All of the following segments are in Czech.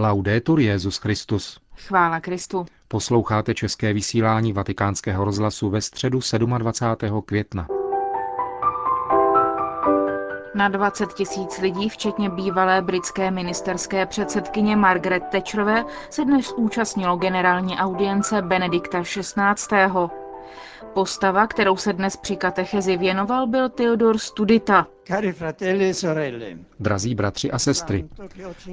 Laudetur Jezus Christus. Chvála Kristu. Posloucháte české vysílání Vatikánského rozhlasu ve středu 27. května. Na 20 tisíc lidí, včetně bývalé britské ministerské předsedkyně Margaret Thatcherové, se dnes účastnilo generální audience Benedikta XVI. Postava, kterou se dnes při katechezi věnoval, byl Theodor Studita. E Drazí bratři a sestry,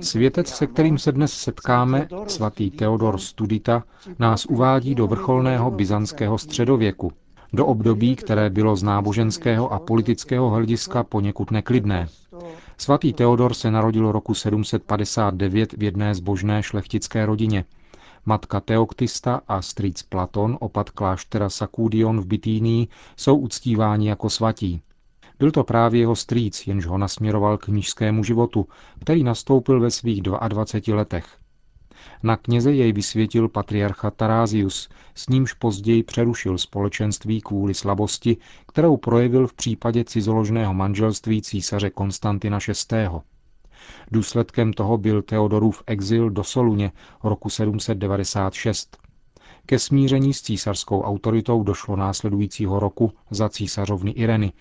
světec, se kterým se dnes setkáme, svatý Theodor Studita, nás uvádí do vrcholného byzantského středověku, do období, které bylo z náboženského a politického hlediska poněkud neklidné. Svatý Theodor se narodil roku 759 v jedné zbožné šlechtické rodině. Matka Teoktista a strýc Platon, opat kláštera Sakudion v Bitýnii, jsou uctíváni jako svatí. Byl to právě jeho strýc, jenž ho nasměroval k knížskému životu, který nastoupil ve svých 22 letech. Na kněze jej vysvětil patriarcha Tarázius, s nímž později přerušil společenství kvůli slabosti, kterou projevil v případě cizoložného manželství císaře Konstantina VI. Důsledkem toho byl Teodorův exil do Soluně roku 796. Ke smíření s císařskou autoritou došlo následujícího roku za císařovny Ireny,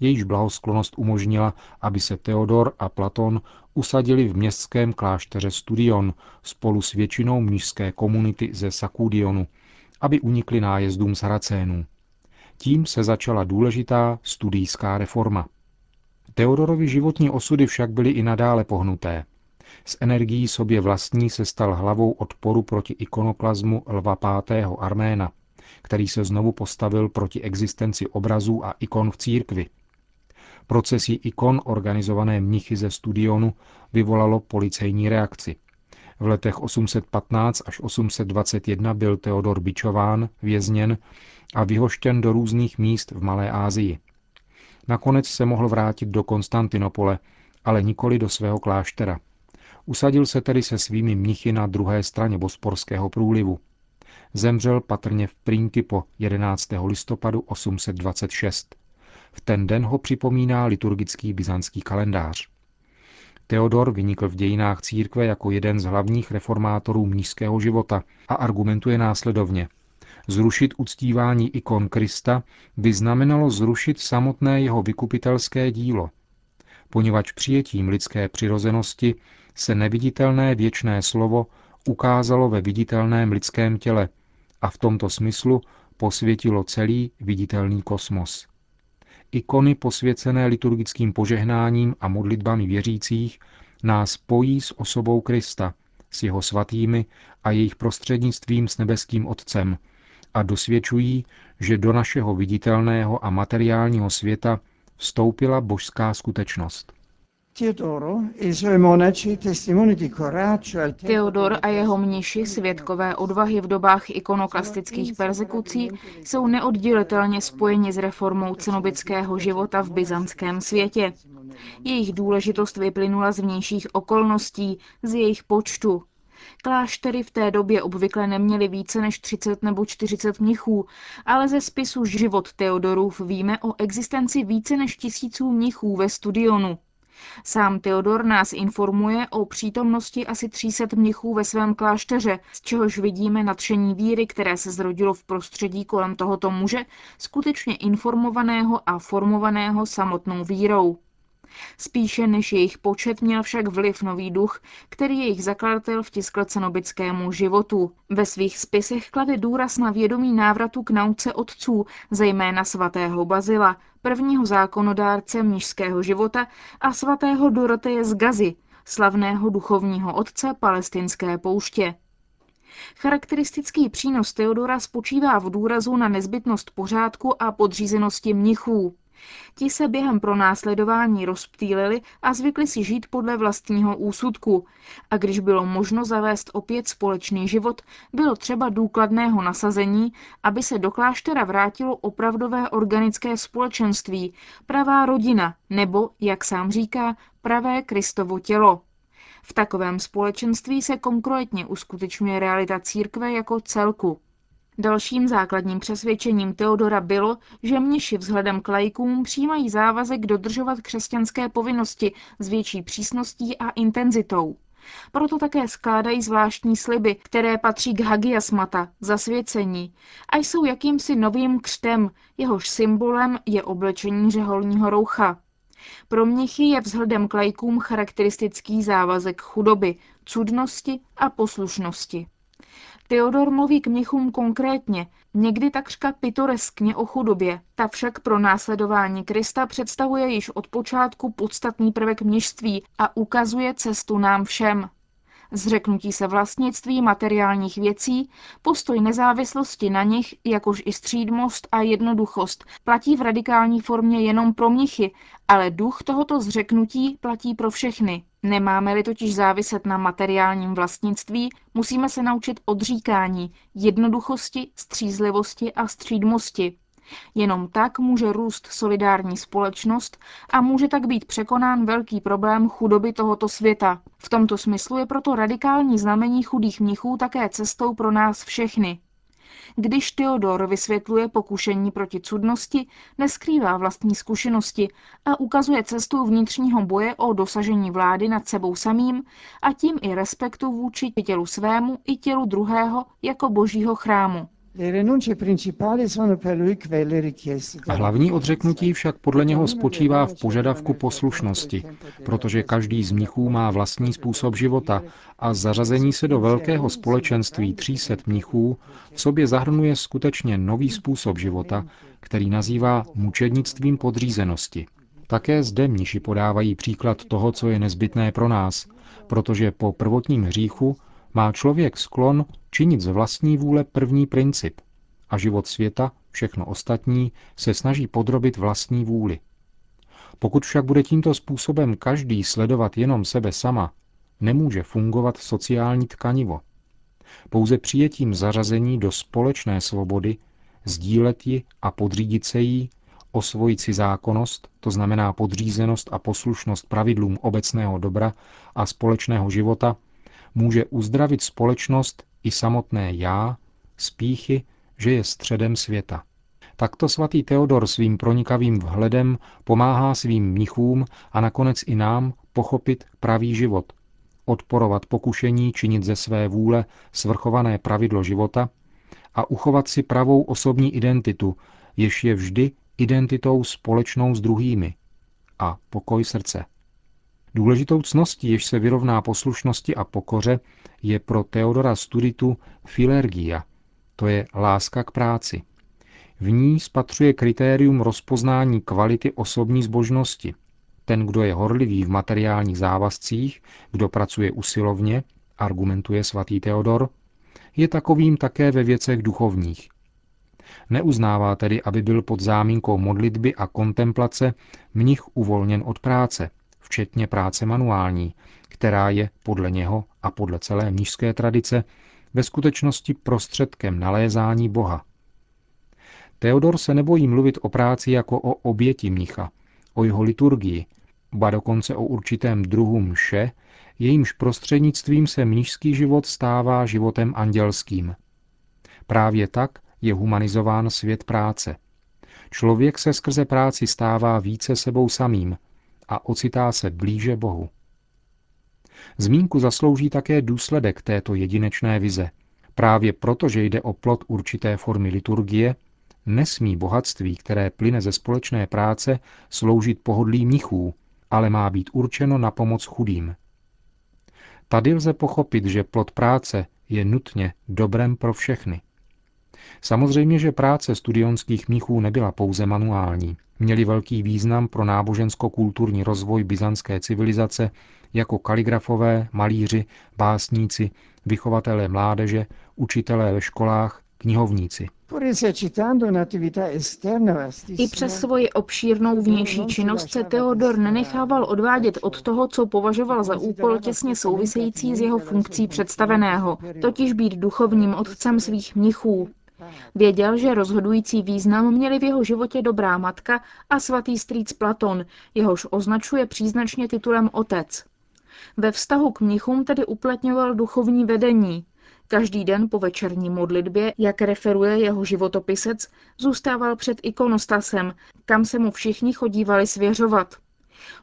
jejíž blahosklonost umožnila, aby se Teodor a Platon usadili v městském klášteře Studion spolu s většinou mnižské komunity ze Sakudionu, aby unikli nájezdům Saracénů. Tím se začala důležitá studijská reforma. Teodorovi životní osudy však byly i nadále pohnuté. S energií sobě vlastní se stal hlavou odporu proti ikonoklazmu Lva V. Arména, který se znovu postavil proti existenci obrazů a ikon v církvi. Procesí ikon organizované mnichy ze Studionu vyvolalo policejní reakci. V letech 815 až 821 byl Teodor bičován, vězněn a vyhoštěn do různých míst v Malé Asii. Nakonec se mohl vrátit do Konstantinopole, ale nikoli do svého kláštera. Usadil se tedy se svými mnichy na druhé straně Bosporského průlivu. Zemřel patrně v Principo 11. listopadu 826. V ten den ho připomíná liturgický byzantský kalendář. Teodor vynikl v dějinách církve jako jeden z hlavních reformátorů mnížského života a argumentuje následovně. Zrušit uctívání ikon Krista by znamenalo zrušit samotné jeho vykupitelské dílo. Poněvadž přijetím lidské přirozenosti se neviditelné věčné slovo ukázalo ve viditelném lidském těle a v tomto smyslu posvětilo celý viditelný kosmos. Ikony posvěcené liturgickým požehnáním a modlitbami věřících nás spojí s osobou Krista, s jeho svatými a jejich prostřednictvím s nebeským Otcem a dosvědčují, že do našeho viditelného a materiálního světa vstoupila božská skutečnost. Teodor a jeho mniši, svědkové odvahy v dobách ikonoklastických persekucí, jsou neoddělitelně spojeni s reformou cenobického života v byzantském světě. Jejich důležitost vyplynula z vnějších okolností, z jejich počtu. Kláštery v té době obvykle neměly více než 30 nebo 40 mnichů, ale ze spisu Život Teodorův víme o existenci více než tisíců mnichů ve Studionu. Sám Theodor nás informuje o přítomnosti asi 300 mnichů ve svém klášteře, z čehož vidíme nadšení víry, které se zrodilo v prostředí kolem tohoto muže, skutečně informovaného a formovaného samotnou vírou. Spíše než jejich počet měl však vliv nový duch, který jejich zakladatel vtiskl cenobickému životu. Ve svých spisech klade důraz na vědomí návratu k nauce otců, zejména svatého Bazila, prvního zákonodárce mnižského života a svatého Doroteje z Gazy, slavného duchovního otce palestinské pouště. Charakteristický přínos Teodora spočívá v důrazu na nezbytnost pořádku a podřízenosti mnichů. Ti se během pronásledování rozptýlili a zvykli si žít podle vlastního úsudku. A když bylo možno zavést opět společný život, bylo třeba důkladného nasazení, aby se do kláštera vrátilo opravdové organické společenství, pravá rodina, nebo, jak sám říká, pravé Kristovo tělo. V takovém společenství se konkrétně uskutečňuje realita církve jako celku. Dalším základním přesvědčením Teodora bylo, že mniši vzhledem k lajkům přijímají závazek dodržovat křesťanské povinnosti s větší přísností a intenzitou. Proto také skládají zvláštní sliby, které patří k hagiasmata, zasvěcení, a jsou jakýmsi novým křtem, jehož symbolem je oblečení řeholního roucha. Pro mnichy je vzhledem k lajkům charakteristický závazek chudoby, cudnosti a poslušnosti. Theodor mluví k mnichům konkrétně, někdy takřka pitoreskně o chudobě, ta však pro následování Krista představuje již od počátku podstatný prvek mnižství a ukazuje cestu nám všem. Zřeknutí se vlastnictví materiálních věcí, postoj nezávislosti na nich, jakož i střídmost a jednoduchost, platí v radikální formě jenom pro mnichy, ale duch tohoto zřeknutí platí pro všechny. Nemáme-li totiž záviset na materiálním vlastnictví, musíme se naučit odříkání, jednoduchosti, střízlivosti a střídmosti. Jenom tak může růst solidární společnost a může tak být překonán velký problém chudoby tohoto světa. V tomto smyslu je proto radikální znamení chudých mnichů také cestou pro nás všechny. Když Theodor vysvětluje pokušení proti cudnosti, neskrývá vlastní zkušenosti a ukazuje cestu vnitřního boje o dosažení vlády nad sebou samým a tím i respektu vůči tělu svému i tělu druhého jako božího chrámu. Hlavní odřeknutí však podle něho spočívá v požadavku poslušnosti, protože každý z mnichů má vlastní způsob života a zařazení se do velkého společenství 300 mnichů v sobě zahrnuje skutečně nový způsob života, který nazývá mučednictvím podřízenosti. Také zde mniši podávají příklad toho, co je nezbytné pro nás, protože po prvotním hříchu má člověk sklon činit z vlastní vůle první princip a život světa, všechno ostatní, se snaží podrobit vlastní vůli. Pokud však bude tímto způsobem každý sledovat jenom sebe sama, nemůže fungovat sociální tkanivo. Pouze přijetím zařazení do společné svobody, sdílet ji a podřídit se jí, osvojit si zákonnost, to znamená podřízenost a poslušnost pravidlům obecného dobra a společného života, může uzdravit společnost i samotné já z píchy, že je středem světa. Takto svatý Teodor svým pronikavým vhledem pomáhá svým mnichům a nakonec i nám pochopit pravý život, odporovat pokušení činit ze své vůle svrchované pravidlo života a uchovat si pravou osobní identitu, jež je vždy identitou společnou s druhými a pokoj srdce. Důležitou cností, jež se vyrovná poslušnosti a pokoře, je pro Teodora Studitu filergia, to je láska k práci. V ní spatřuje kritérium rozpoznání kvality osobní zbožnosti. Ten, kdo je horlivý v materiálních závazcích, kdo pracuje usilovně, argumentuje svatý Teodor, je takovým také ve věcech duchovních. Neuznává tedy, aby byl pod záminkou modlitby a kontemplace mnich uvolněn od práce – včetně práce manuální, která je podle něho a podle celé mnižské tradice ve skutečnosti prostředkem nalézání Boha. Teodor se nebojí mluvit o práci jako o oběti mnicha, o jeho liturgii, ba dokonce o určitém druhu mše, jejímž prostřednictvím se mnižský život stává životem andělským. Právě tak je humanizován svět práce. Člověk se skrze práci stává více sebou samým, a ocitá se blíže Bohu. Zmínku zaslouží také důsledek této jedinečné vize. Právě proto, že jde o plot určité formy liturgie, nesmí bohatství, které plyne ze společné práce, sloužit pohodlí mnichů, ale má být určeno na pomoc chudým. Tady lze pochopit, že plot práce je nutně dobrem pro všechny. Samozřejmě, že práce studionských mnichů nebyla pouze manuální. Měli velký význam pro nábožensko-kulturní rozvoj byzantské civilizace jako kaligrafové, malíři, básníci, vychovatelé mládeže, učitelé ve školách, knihovníci. I přes svoji obšírnou vnější činnost se Theodor nenechával odvádět od toho, co považoval za úkol těsně související s jeho funkcí představeného, totiž být duchovním otcem svých mnichů, Věděl, že rozhodující význam měli v jeho životě dobrá matka a svatý strýc Platon, jehož označuje příznačně titulem otec. Ve vztahu k mnichům tedy uplatňoval duchovní vedení. Každý den po večerní modlitbě, jak referuje jeho životopisec, zůstával před ikonostasem, kam se mu všichni chodívali svěřovat.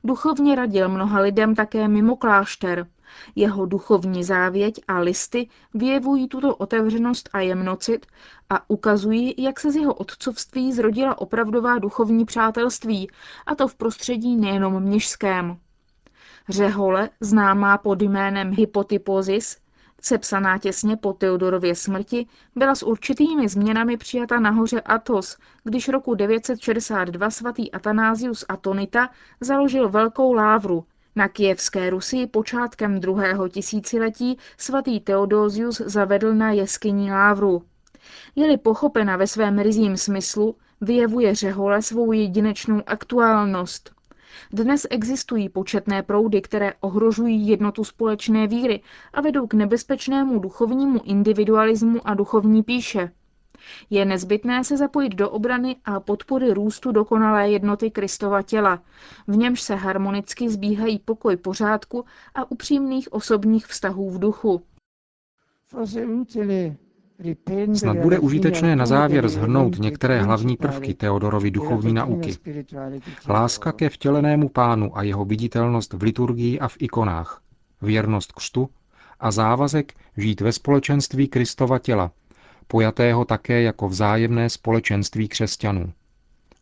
Duchovně radil mnoha lidem také mimo klášter Jeho duchovní závěť a listy vyjevují tuto otevřenost a jemnocit a ukazují, jak se z jeho otcovství zrodila opravdová duchovní přátelství, a to v prostředí nejenom měžském. Řehole, známá pod jménem Hypotypozis, sepsaná těsně po Teodorově smrti, byla s určitými změnami přijata nahoře Atos, když roku 962 svatý Atanázius Atonita založil velkou lávru. Na kijevské Rusii počátkem druhého tisíciletí svatý Teodosius zavedl na jeskyní lávru. Je-li pochopena ve svém rizím smyslu, vyjevuje řehole svou jedinečnou aktuálnost. Dnes existují početné proudy, které ohrožují jednotu společné víry a vedou k nebezpečnému duchovnímu individualismu a duchovní píše. Je nezbytné se zapojit do obrany a podpory růstu dokonalé jednoty Kristova těla, v němž se harmonicky zbíhají pokoj pořádku a upřímných osobních vztahů v duchu. Snad bude užitečné na závěr zhrnout některé hlavní prvky Teodorovy duchovní nauky. Láska ke vtělenému pánu a jeho viditelnost v liturgii a v ikonách, věrnost křtu a závazek žít ve společenství Kristova těla, pojatého také jako vzájemné společenství křesťanů.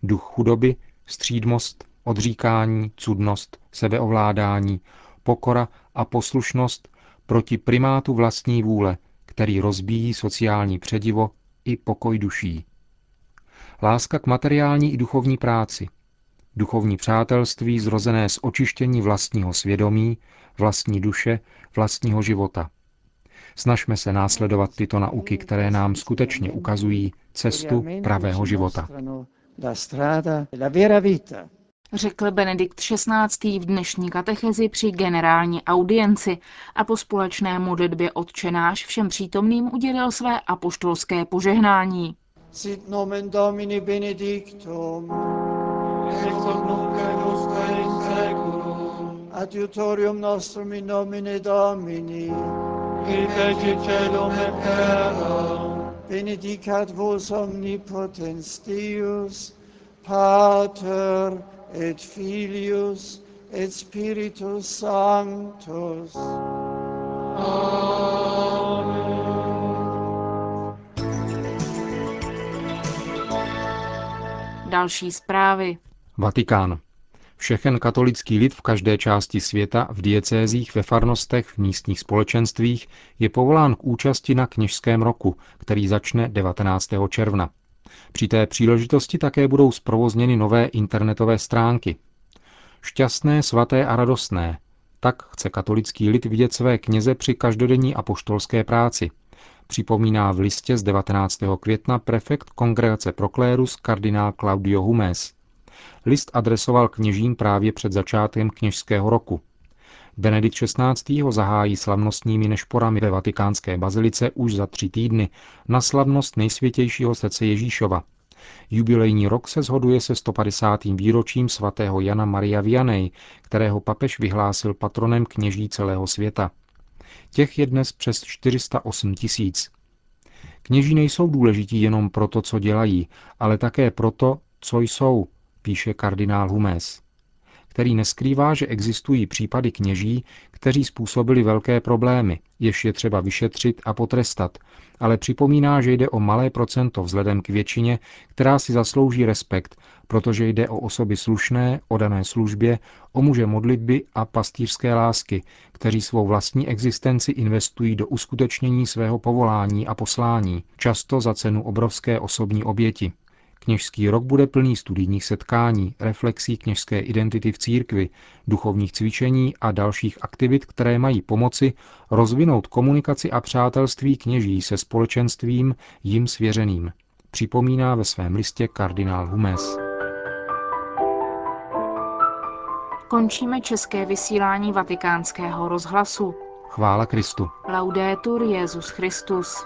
Duch chudoby, střídmost, odříkání, cudnost, sebeovládání, pokora a poslušnost proti primátu vlastní vůle – který rozbíjí sociální předivo i pokoj duší. Láska k materiální i duchovní práci. Duchovní přátelství zrozené z očištění vlastního svědomí, vlastní duše, vlastního života. Snažme se následovat tyto nauky, které nám skutečně ukazují cestu pravého života řekl Benedikt XVI. v dnešní katechezi při generální audienci a po společné modlitbě odčenáš všem přítomným udělil své apoštolské požehnání. Sit nomen Domini benedictum, hoc nunc et in seculum, adiutorium nostrum in nomine Domini, fecit celum et terra, benedicat vos omnipotens Deus, Pater et Filius et Spiritus Sanctus. Amen. Další zprávy. Vatikán. Všechen katolický lid v každé části světa, v diecézích, ve farnostech, v místních společenstvích je povolán k účasti na kněžském roku, který začne 19. června. Při té příležitosti také budou zprovozněny nové internetové stránky. Šťastné, svaté a radostné. Tak chce katolický lid vidět své kněze při každodenní apoštolské práci. Připomíná v listě z 19. května prefekt Kongregace Proklérus kardinál Claudio Humes. List adresoval kněžím právě před začátkem kněžského roku. Benedikt XVI. ho zahájí slavnostními nešporami ve vatikánské bazilice už za tři týdny na slavnost nejsvětějšího srdce Ježíšova. Jubilejní rok se shoduje se 150. výročím svatého Jana Maria Vianney, kterého papež vyhlásil patronem kněží celého světa. Těch je dnes přes 408 tisíc. Kněží nejsou důležití jenom proto, co dělají, ale také proto, co jsou, píše kardinál Humes který neskrývá, že existují případy kněží, kteří způsobili velké problémy, jež je třeba vyšetřit a potrestat, ale připomíná, že jde o malé procento vzhledem k většině, která si zaslouží respekt, protože jde o osoby slušné, odané službě, o muže modlitby a pastýřské lásky, kteří svou vlastní existenci investují do uskutečnění svého povolání a poslání, často za cenu obrovské osobní oběti. Kněžský rok bude plný studijních setkání, reflexí kněžské identity v církvi, duchovních cvičení a dalších aktivit, které mají pomoci rozvinout komunikaci a přátelství kněží se společenstvím jim svěřeným, připomíná ve svém listě kardinál Humes. Končíme české vysílání vatikánského rozhlasu. Chvála Kristu. Laudetur Jezus Christus.